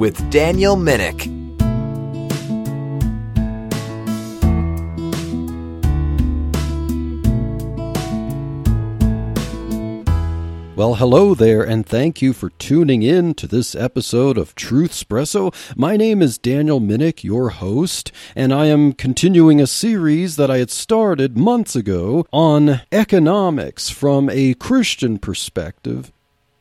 with Daniel Minnick. Well, hello there, and thank you for tuning in to this episode of Truth Espresso. My name is Daniel Minnick, your host, and I am continuing a series that I had started months ago on economics from a Christian perspective.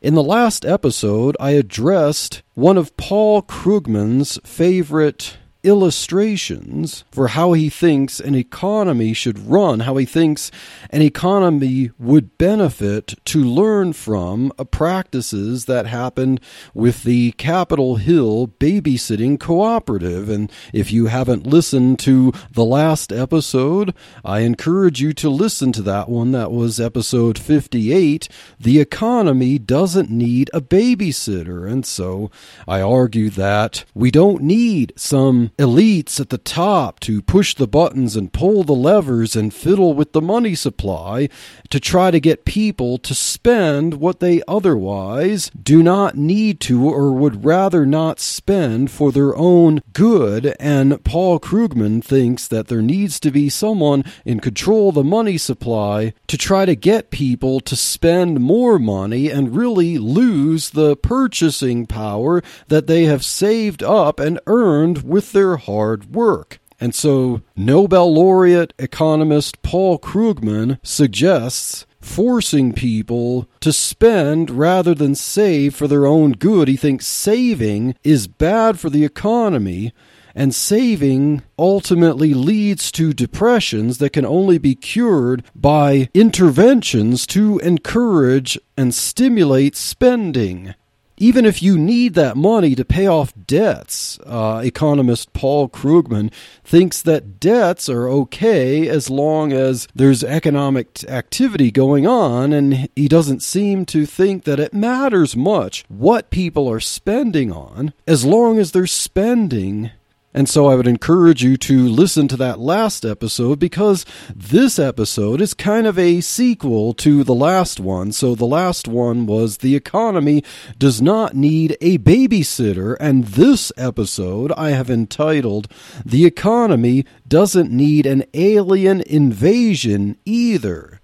In the last episode, I addressed one of Paul Krugman's favorite illustrations for how he thinks an economy should run, how he thinks an economy would benefit to learn from uh, practices that happened with the Capitol Hill babysitting cooperative. And if you haven't listened to the last episode, I encourage you to listen to that one. That was episode 58. The economy doesn't need a babysitter. And so I argue that we don't need some elites at the top to push the buttons and pull the levers and fiddle with the money supply to try to get people to spend what they otherwise do not need to or would rather not spend for their own good. And Paul Krugman thinks that there needs to be someone in control of the money supply to try to get people to spend more money and really lose the purchasing power that they have saved up and earned with their hard work. And so, Nobel laureate economist Paul Krugman suggests forcing people to spend rather than save for their own good. He thinks saving is bad for the economy. And saving ultimately leads to depressions that can only be cured by interventions to encourage and stimulate spending even if you need that money to pay off debts, uh, economist Paul Krugman thinks that debts are okay as long as there's economic activity going on, and he doesn't seem to think that it matters much what people are spending on as long as they're spending and so I would encourage you to listen to that last episode because this episode is kind of a sequel to the last one. So the last one was The Economy Does Not Need a Babysitter. And this episode I have entitled The Economy Doesn't Need an Alien Invasion Either.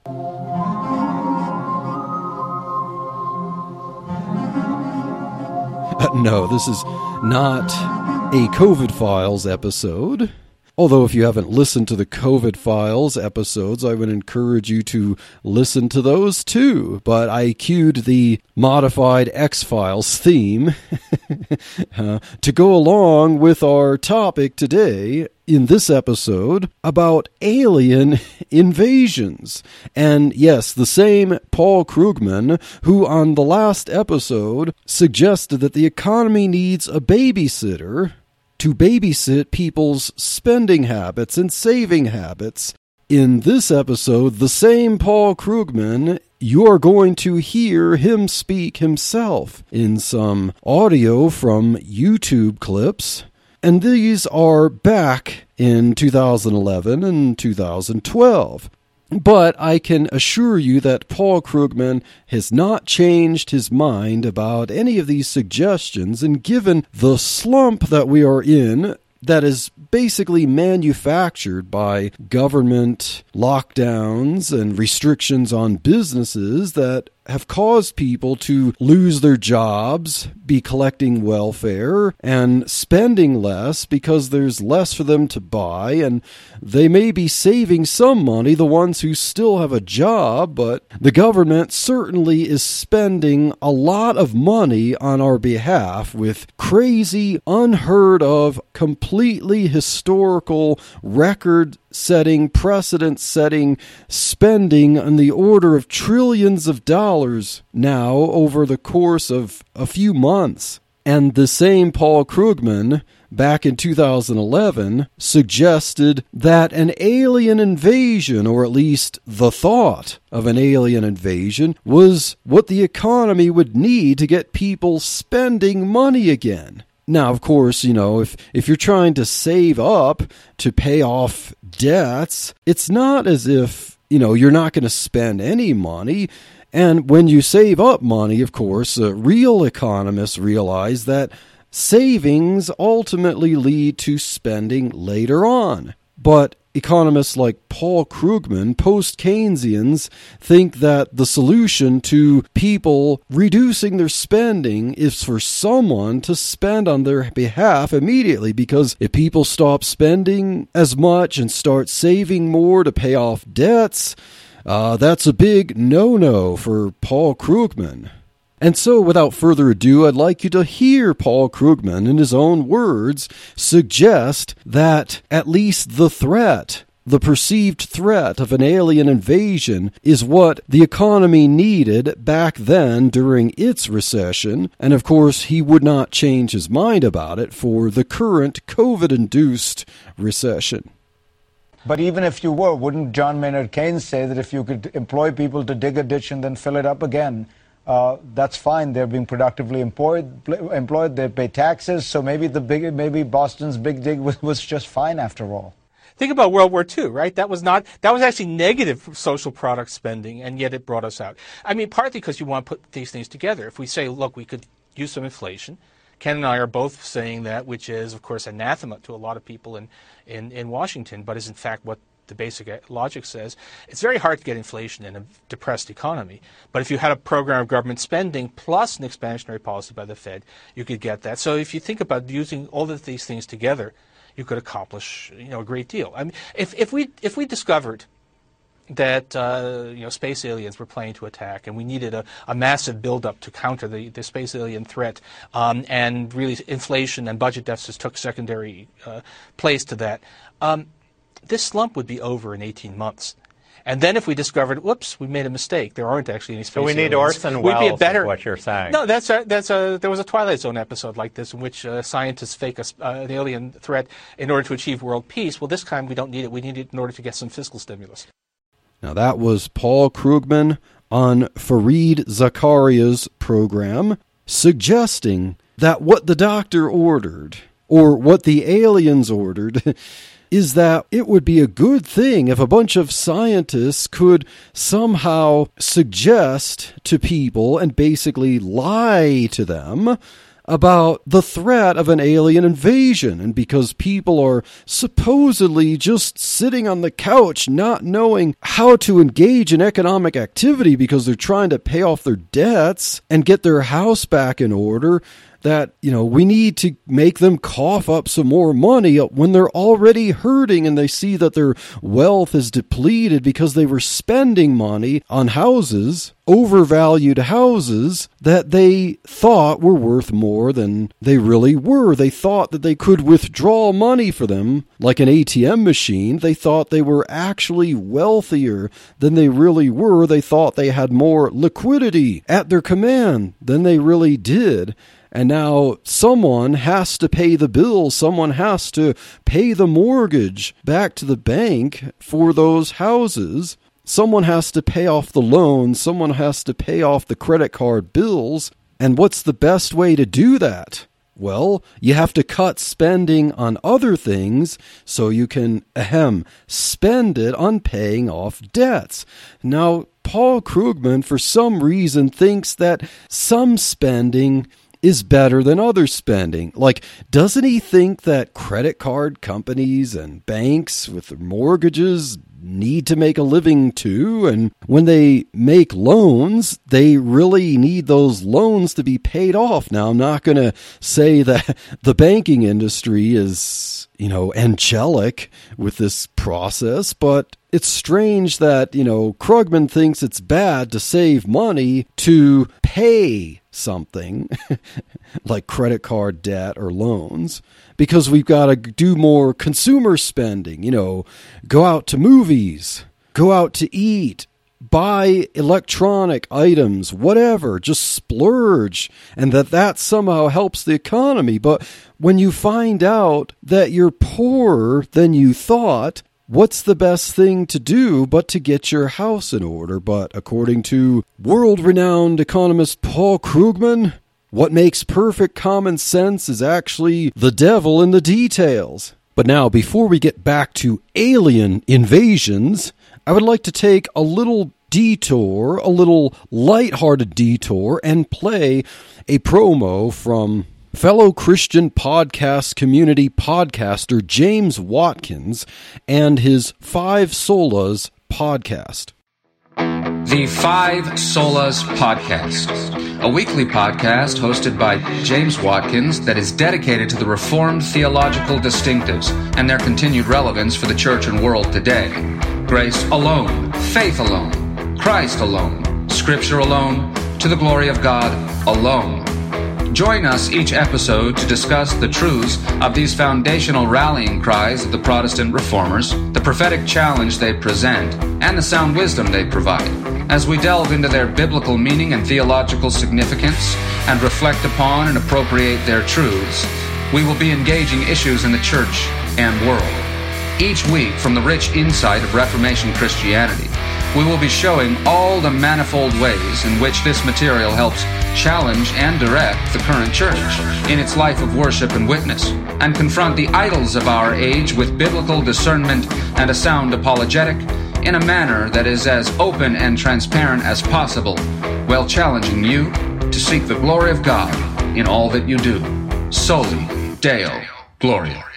Uh, no, this is not a COVID Files episode. Although, if you haven't listened to the COVID Files episodes, I would encourage you to listen to those too. But I cued the modified X Files theme uh, to go along with our topic today in this episode about alien invasions. And yes, the same Paul Krugman, who on the last episode suggested that the economy needs a babysitter to babysit people's spending habits and saving habits. In this episode, the same Paul Krugman, you are going to hear him speak himself in some audio from YouTube clips. And these are back in 2011 and 2012. But I can assure you that Paul Krugman has not changed his mind about any of these suggestions, and given the slump that we are in, that is basically manufactured by government lockdowns and restrictions on businesses that have caused people to lose their jobs, be collecting welfare, and spending less because there's less for them to buy. And they may be saving some money, the ones who still have a job, but the government certainly is spending a lot of money on our behalf with crazy, unheard of, completely historical record setting, precedent setting spending on the order of trillions of dollars now over the course of a few months. And the same Paul Krugman back in 2011 suggested that an alien invasion, or at least the thought of an alien invasion, was what the economy would need to get people spending money again. Now, of course, you know, if, if you're trying to save up to pay off debts, it's not as if, you know, you're not going to spend any money. And when you save up money, of course, uh, real economists realize that savings ultimately lead to spending later on. But economists like Paul Krugman, post Keynesians, think that the solution to people reducing their spending is for someone to spend on their behalf immediately. Because if people stop spending as much and start saving more to pay off debts, uh, that's a big no no for Paul Krugman. And so, without further ado, I'd like you to hear Paul Krugman, in his own words, suggest that at least the threat, the perceived threat of an alien invasion, is what the economy needed back then during its recession. And of course, he would not change his mind about it for the current COVID induced recession. But even if you were, wouldn't John Maynard Keynes say that if you could employ people to dig a ditch and then fill it up again, uh, that's fine. They're being productively employed. Employed. They pay taxes. So maybe the big, maybe Boston's big dig was, was just fine after all. Think about World War II, right? That was not that was actually negative social product spending, and yet it brought us out. I mean, partly because you want to put these things together. If we say, look, we could use some inflation. Ken and I are both saying that, which is, of course, anathema to a lot of people in, in, in Washington, but is in fact what the basic logic says, it's very hard to get inflation in a depressed economy. But if you had a program of government spending plus an expansionary policy by the Fed, you could get that. So if you think about using all of these things together, you could accomplish you know a great deal. I mean, if if we if we discovered that uh, you know space aliens were planning to attack, and we needed a, a massive buildup to counter the, the space alien threat, um, and really inflation and budget deficits took secondary uh, place to that. Um, this slump would be over in 18 months. And then if we discovered, whoops, we made a mistake. There aren't actually any space So we need aliens. Orson We'd be a Welles, better, what you're saying. No, that's a, that's a, there was a Twilight Zone episode like this in which uh, scientists fake a, uh, an alien threat in order to achieve world peace. Well, this time we don't need it. We need it in order to get some fiscal stimulus. Now that was Paul Krugman on Fareed Zakaria's program, suggesting that what the doctor ordered, or what the aliens ordered, is that it would be a good thing if a bunch of scientists could somehow suggest to people and basically lie to them about the threat of an alien invasion. And because people are supposedly just sitting on the couch, not knowing how to engage in economic activity because they're trying to pay off their debts and get their house back in order, that, you know, we need to make them cough up some more money when they're already hurting and they see that their wealth is depleted because they were spending money on houses, overvalued houses that they thought were worth more than they really were. They thought that they could withdraw money for them like an ATM machine. They thought they were actually wealthier than they really were. They thought they had more liquidity at their command than they really did. And now someone has to pay the bill. Someone has to pay the mortgage back to the bank for those houses. Someone has to pay off the loan. Someone has to pay off the credit card bills. And what's the best way to do that? Well, you have to cut spending on other things so you can, ahem, spend it on paying off debts. Now, Paul Krugman, for some reason, thinks that some spending is better than other spending. Like, doesn't he think that credit card companies and banks with mortgages need to make a living too? And when they make loans, they really need those loans to be paid off. Now, I'm not going to say that the banking industry is, you know, angelic with this process, but it's strange that, you know, Krugman thinks it's bad to save money to pay something like credit card debt or loans because we've got to do more consumer spending, you know, go out to movies, go out to eat, buy electronic items, whatever, just splurge, and that that somehow helps the economy. But when you find out that you're poorer than you thought, What's the best thing to do but to get your house in order? But according to world renowned economist Paul Krugman, what makes perfect common sense is actually the devil in the details. But now, before we get back to alien invasions, I would like to take a little detour, a little light-hearted detour, and play a promo from fellow Christian podcast community podcaster James Watkins and his Five Solas podcast. The Five Solas Podcast, a weekly podcast hosted by James Watkins that is dedicated to the Reformed theological distinctives and their continued relevance for the church and world today. Grace alone, faith alone, Christ alone, Scripture alone, to the glory of God alone. Join us each episode to discuss the truths of these foundational rallying cries of the Protestant reformers, the prophetic challenge they present, and the sound wisdom they provide, as we delve into their biblical meaning and theological significance and reflect upon and appropriate their truths. We will be engaging issues in the church and world. Each week, from the rich insight of Reformation Christianity, we will be showing all the manifold ways in which this material helps challenge and direct the current church in its life of worship and witness, and confront the idols of our age with biblical discernment and a sound apologetic in a manner that is as open and transparent as possible, while challenging you to seek the glory of God in all that you do. Soli Deo Gloria.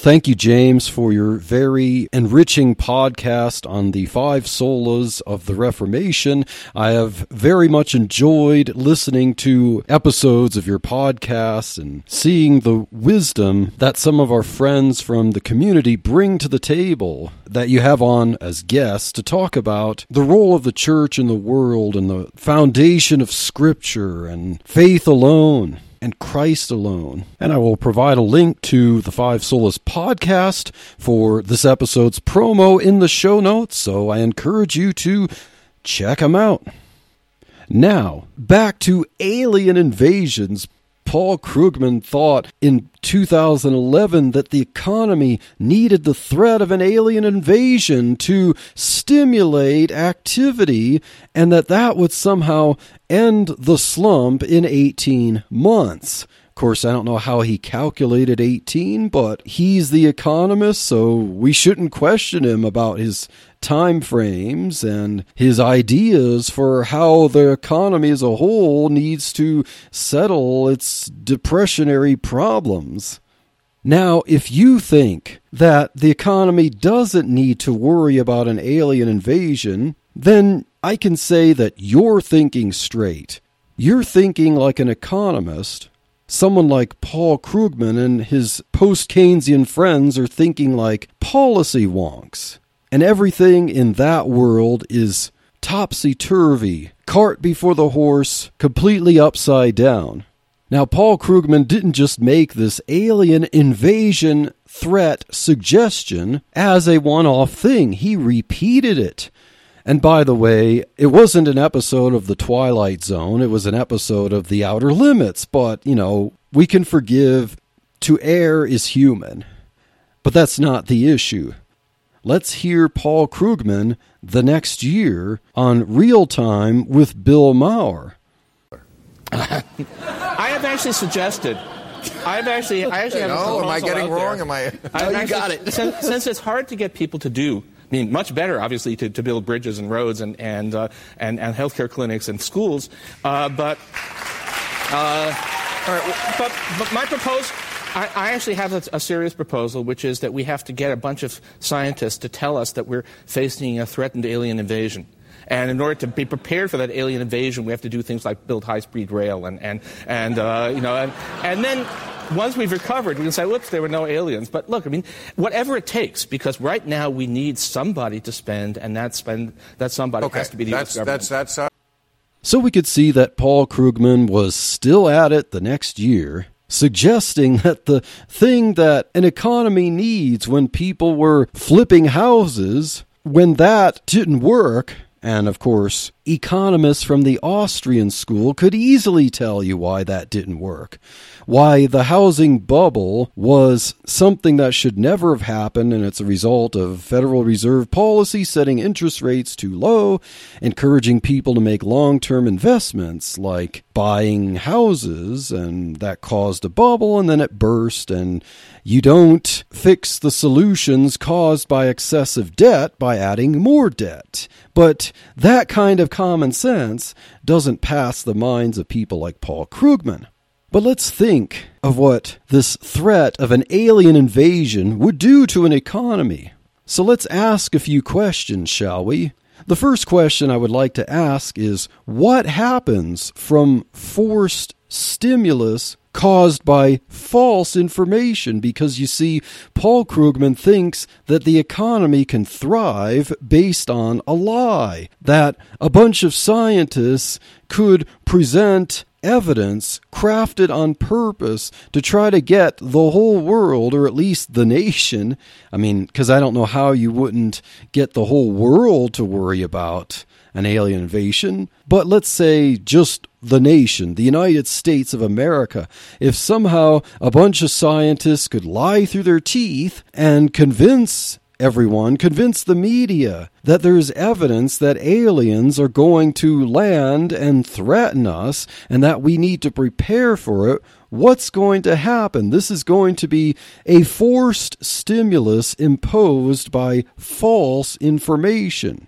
Thank you, James, for your very enriching podcast on the five solas of the Reformation. I have very much enjoyed listening to episodes of your podcast and seeing the wisdom that some of our friends from the community bring to the table that you have on as guests to talk about the role of the church in the world and the foundation of Scripture and faith alone and Christ alone. And I will provide a link to the Five Solas podcast for this episode's promo in the show notes, so I encourage you to check them out. Now, back to alien invasions. Paul Krugman thought in 2011 that the economy needed the threat of an alien invasion to stimulate activity and that that would somehow end the slump in 18 months. Of course, I don't know how he calculated 18, but he's the economist, so we shouldn't question him about his time frames and his ideas for how the economy as a whole needs to settle its depressionary problems. Now, if you think that the economy doesn't need to worry about an alien invasion, then I can say that you're thinking straight. You're thinking like an economist. Someone like Paul Krugman and his post Keynesian friends are thinking like policy wonks. And everything in that world is topsy turvy, cart before the horse, completely upside down. Now, Paul Krugman didn't just make this alien invasion threat suggestion as a one off thing, he repeated it. And by the way, it wasn't an episode of The Twilight Zone, it was an episode of The Outer Limits, but, you know, we can forgive. To err is human. But that's not the issue. Let's hear Paul Krugman the next year on Real Time with Bill Maher. I have actually suggested. I've actually, I actually have. No, a am I getting out there. wrong? Am I? I've you actually- got it. Since, since it's hard to get people to do, I mean, much better, obviously, to, to build bridges and roads and and uh, and, and healthcare clinics and schools, uh, but. Uh, all right, well, but, but my proposal, I, I actually have a, a serious proposal, which is that we have to get a bunch of scientists to tell us that we're facing a threatened alien invasion. And in order to be prepared for that alien invasion, we have to do things like build high-speed rail, and and and uh, you know, and and then once we've recovered, we can say, "Whoops, there were no aliens." But look, I mean, whatever it takes, because right now we need somebody to spend, and that spend that somebody Okay, has to be the that's U.S. government. that's that's. Uh, So we could see that Paul Krugman was still at it the next year, suggesting that the thing that an economy needs when people were flipping houses, when that didn't work, And of course, economists from the Austrian school could easily tell you why that didn't work. Why the housing bubble was something that should never have happened, and it's a result of Federal Reserve policy setting interest rates too low, encouraging people to make long term investments like buying houses, and that caused a bubble, and then it burst, and you don't fix the solutions caused by excessive debt by adding more debt. But that kind of common sense doesn't pass the minds of people like Paul Krugman. But let's think of what this threat of an alien invasion would do to an economy. So let's ask a few questions, shall we? The first question I would like to ask is what happens from forced stimulus caused by false information because you see, Paul Krugman thinks that the economy can thrive based on a lie, that a bunch of scientists could present evidence crafted on purpose to try to get the whole world, or at least the nation. I mean, because I don't know how you wouldn't get the whole world to worry about an alien invasion, but let's say just the nation, the United States of America, if somehow a bunch of scientists could lie through their teeth and convince everyone, convince the media that there's evidence that aliens are going to land and threaten us and that we need to prepare for it, what's going to happen? This is going to be a forced stimulus imposed by false information.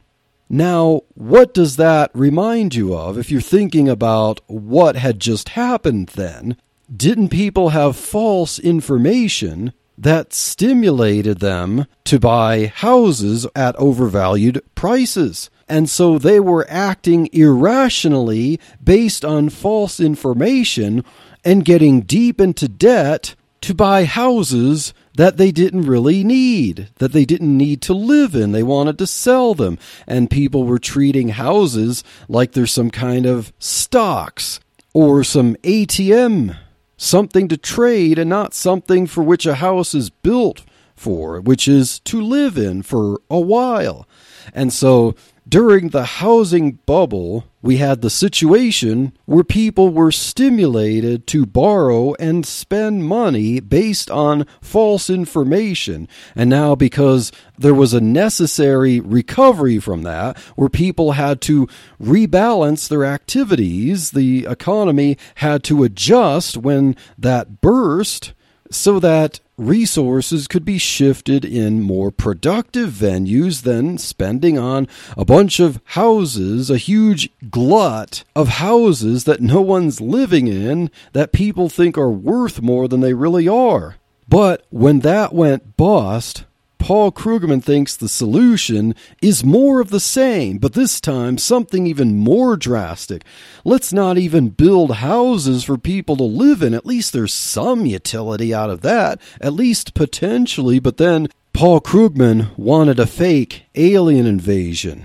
Now, what does that remind you of if you're thinking about what had just happened then? Didn't people have false information that stimulated them to buy houses at overvalued prices? And so they were acting irrationally based on false information and getting deep into debt to buy houses that they didn't really need, that they didn't need to live in. They wanted to sell them. And people were treating houses like they're some kind of stocks or some ATM, something to trade and not something for which a house is built for, which is to live in for a while. And so during the housing bubble, we had the situation where people were stimulated to borrow and spend money based on false information. And now, because there was a necessary recovery from that, where people had to rebalance their activities, the economy had to adjust when that burst so that resources could be shifted in more productive venues than spending on a bunch of houses, a huge glut of houses that no one's living in that people think are worth more than they really are. But when that went bust, Paul Krugman thinks the solution is more of the same, but this time something even more drastic. Let's not even build houses for people to live in. At least there's some utility out of that, at least potentially, but then Paul Krugman wanted a fake alien invasion.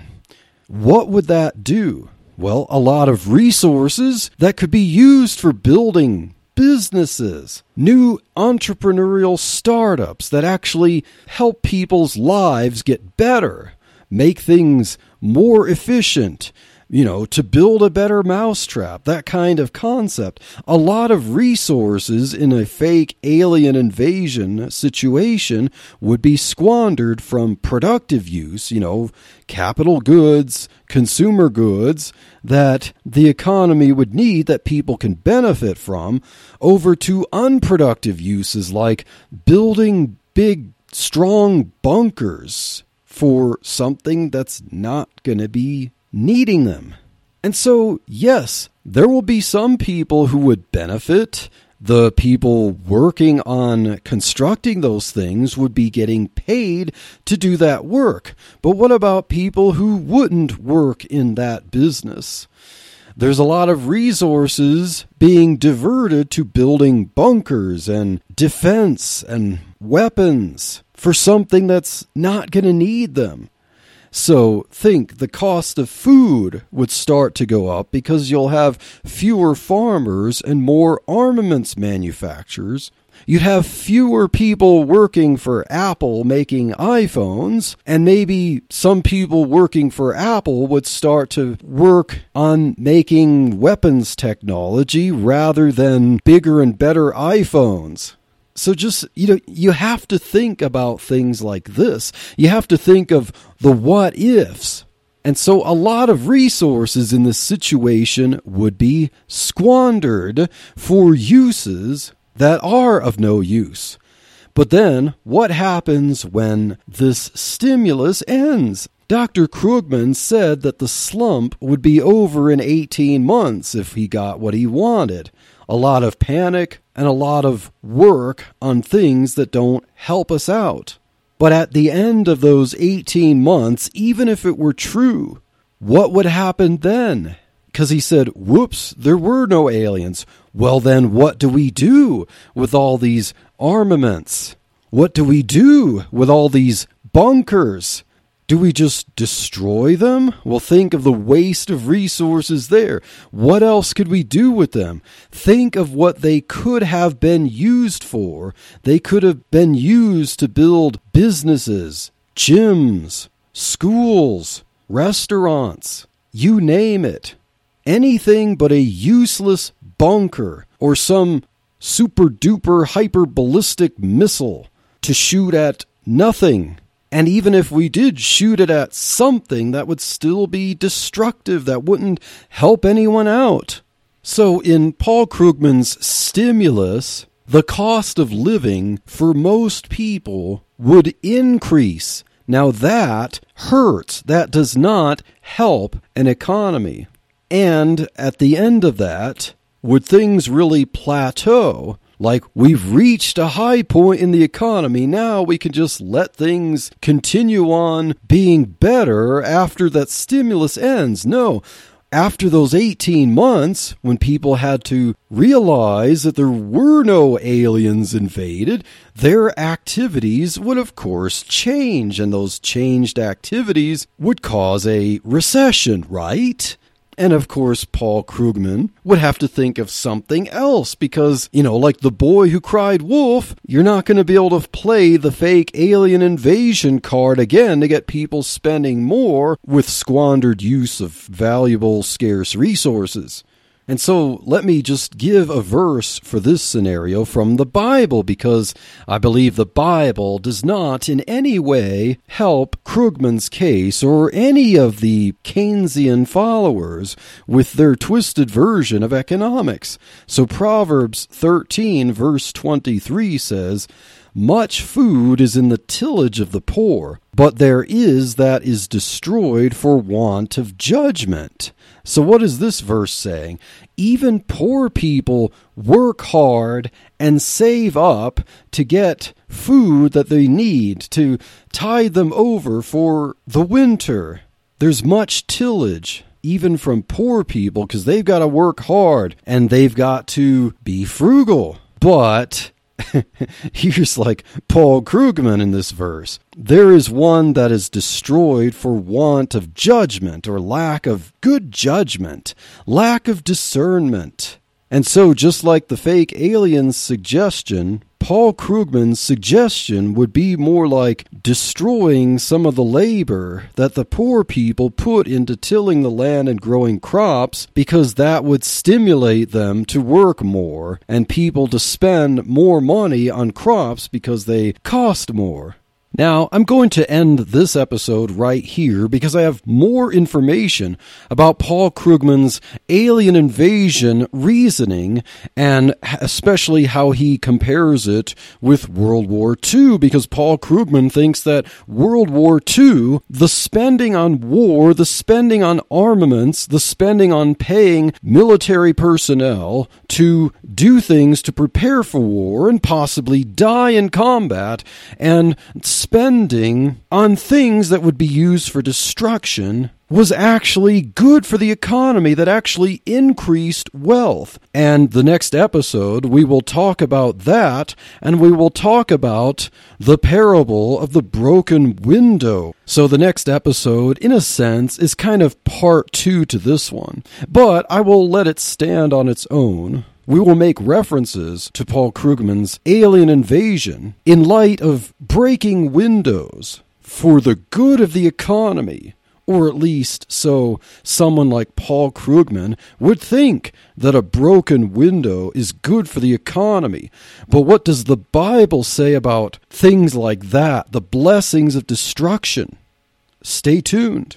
What would that do? Well, a lot of resources that could be used for building businesses, new entrepreneurial startups that actually help people's lives get better, make things more efficient, you know, to build a better mousetrap, that kind of concept. A lot of resources in a fake alien invasion situation would be squandered from productive use, you know, capital goods, consumer goods that the economy would need that people can benefit from over to unproductive uses like building big, strong bunkers for something that's not going to be needing them. And so, yes, there will be some people who would benefit. The people working on constructing those things would be getting paid to do that work. But what about people who wouldn't work in that business? There's a lot of resources being diverted to building bunkers and defense and weapons for something that's not going to need them. So think the cost of food would start to go up because you'll have fewer farmers and more armaments manufacturers. you'd have fewer people working for Apple making iPhones, and maybe some people working for Apple would start to work on making weapons technology rather than bigger and better iPhones. So just, you know, you have to think about things like this. You have to think of the what ifs. And so a lot of resources in this situation would be squandered for uses that are of no use. But then, what happens when this stimulus ends? Dr. Krugman said that the slump would be over in 18 months if he got what he wanted. A lot of panic and a lot of work on things that don't help us out. But at the end of those 18 months, even if it were true, what would happen then? Because he said, whoops, there were no aliens. Well, then what do we do with all these armaments? What do we do with all these bunkers? Do we just destroy them? Well, think of the waste of resources there. What else could we do with them? Think of what they could have been used for. They could have been used to build businesses, gyms, schools, restaurants, you name it. Anything but a useless bunker or some super duper hyper ballistic missile to shoot at nothing and even if we did shoot it at something, that would still be destructive. That wouldn't help anyone out. So, in Paul Krugman's stimulus, the cost of living for most people would increase. Now, that hurts. That does not help an economy. And at the end of that, would things really plateau? Like we've reached a high point in the economy. Now we can just let things continue on being better after that stimulus ends. No. After those 18 months, when people had to realize that there were no aliens invaded, their activities would, of course, change, and those changed activities would cause a recession, right? And of course, Paul Krugman would have to think of something else because, you know, like the boy who cried wolf, you're not going to be able to play the fake alien invasion card again to get people spending more with squandered use of valuable, scarce resources. And so let me just give a verse for this scenario from the Bible because I believe the Bible does not in any way help Krugman's case or any of the Keynesian followers with their twisted version of economics. So Proverbs 13 verse 23 says, much food is in the tillage of the poor, but there is that is destroyed for want of judgment. So, what is this verse saying? Even poor people work hard and save up to get food that they need to tide them over for the winter. There's much tillage, even from poor people, because they've got to work hard and they've got to be frugal. But Here's like Paul Krugman in this verse. There is one that is destroyed for want of judgment or lack of good judgment, lack of discernment. And so, just like the fake alien's suggestion, Paul Krugman's suggestion would be more like destroying some of the labor that the poor people put into tilling the land and growing crops because that would stimulate them to work more and people to spend more money on crops because they cost more. Now, I'm going to end this episode right here because I have more information about Paul Krugman's alien invasion reasoning and especially how he compares it with World War II because Paul Krugman thinks that World War II, the spending on war, the spending on armaments, the spending on paying military personnel to do things to prepare for war and possibly die in combat and spending on things that would be used for destruction was actually good for the economy, that actually increased wealth. And the next episode, we will talk about that, and we will talk about the parable of the broken window. So the next episode, in a sense, is kind of part two to this one, but I will let it stand on its own we will make references to Paul Krugman's alien invasion in light of breaking windows for the good of the economy or at least so someone like Paul Krugman would think that a broken window is good for the economy. But what does the Bible say about things like that, the blessings of destruction? Stay tuned.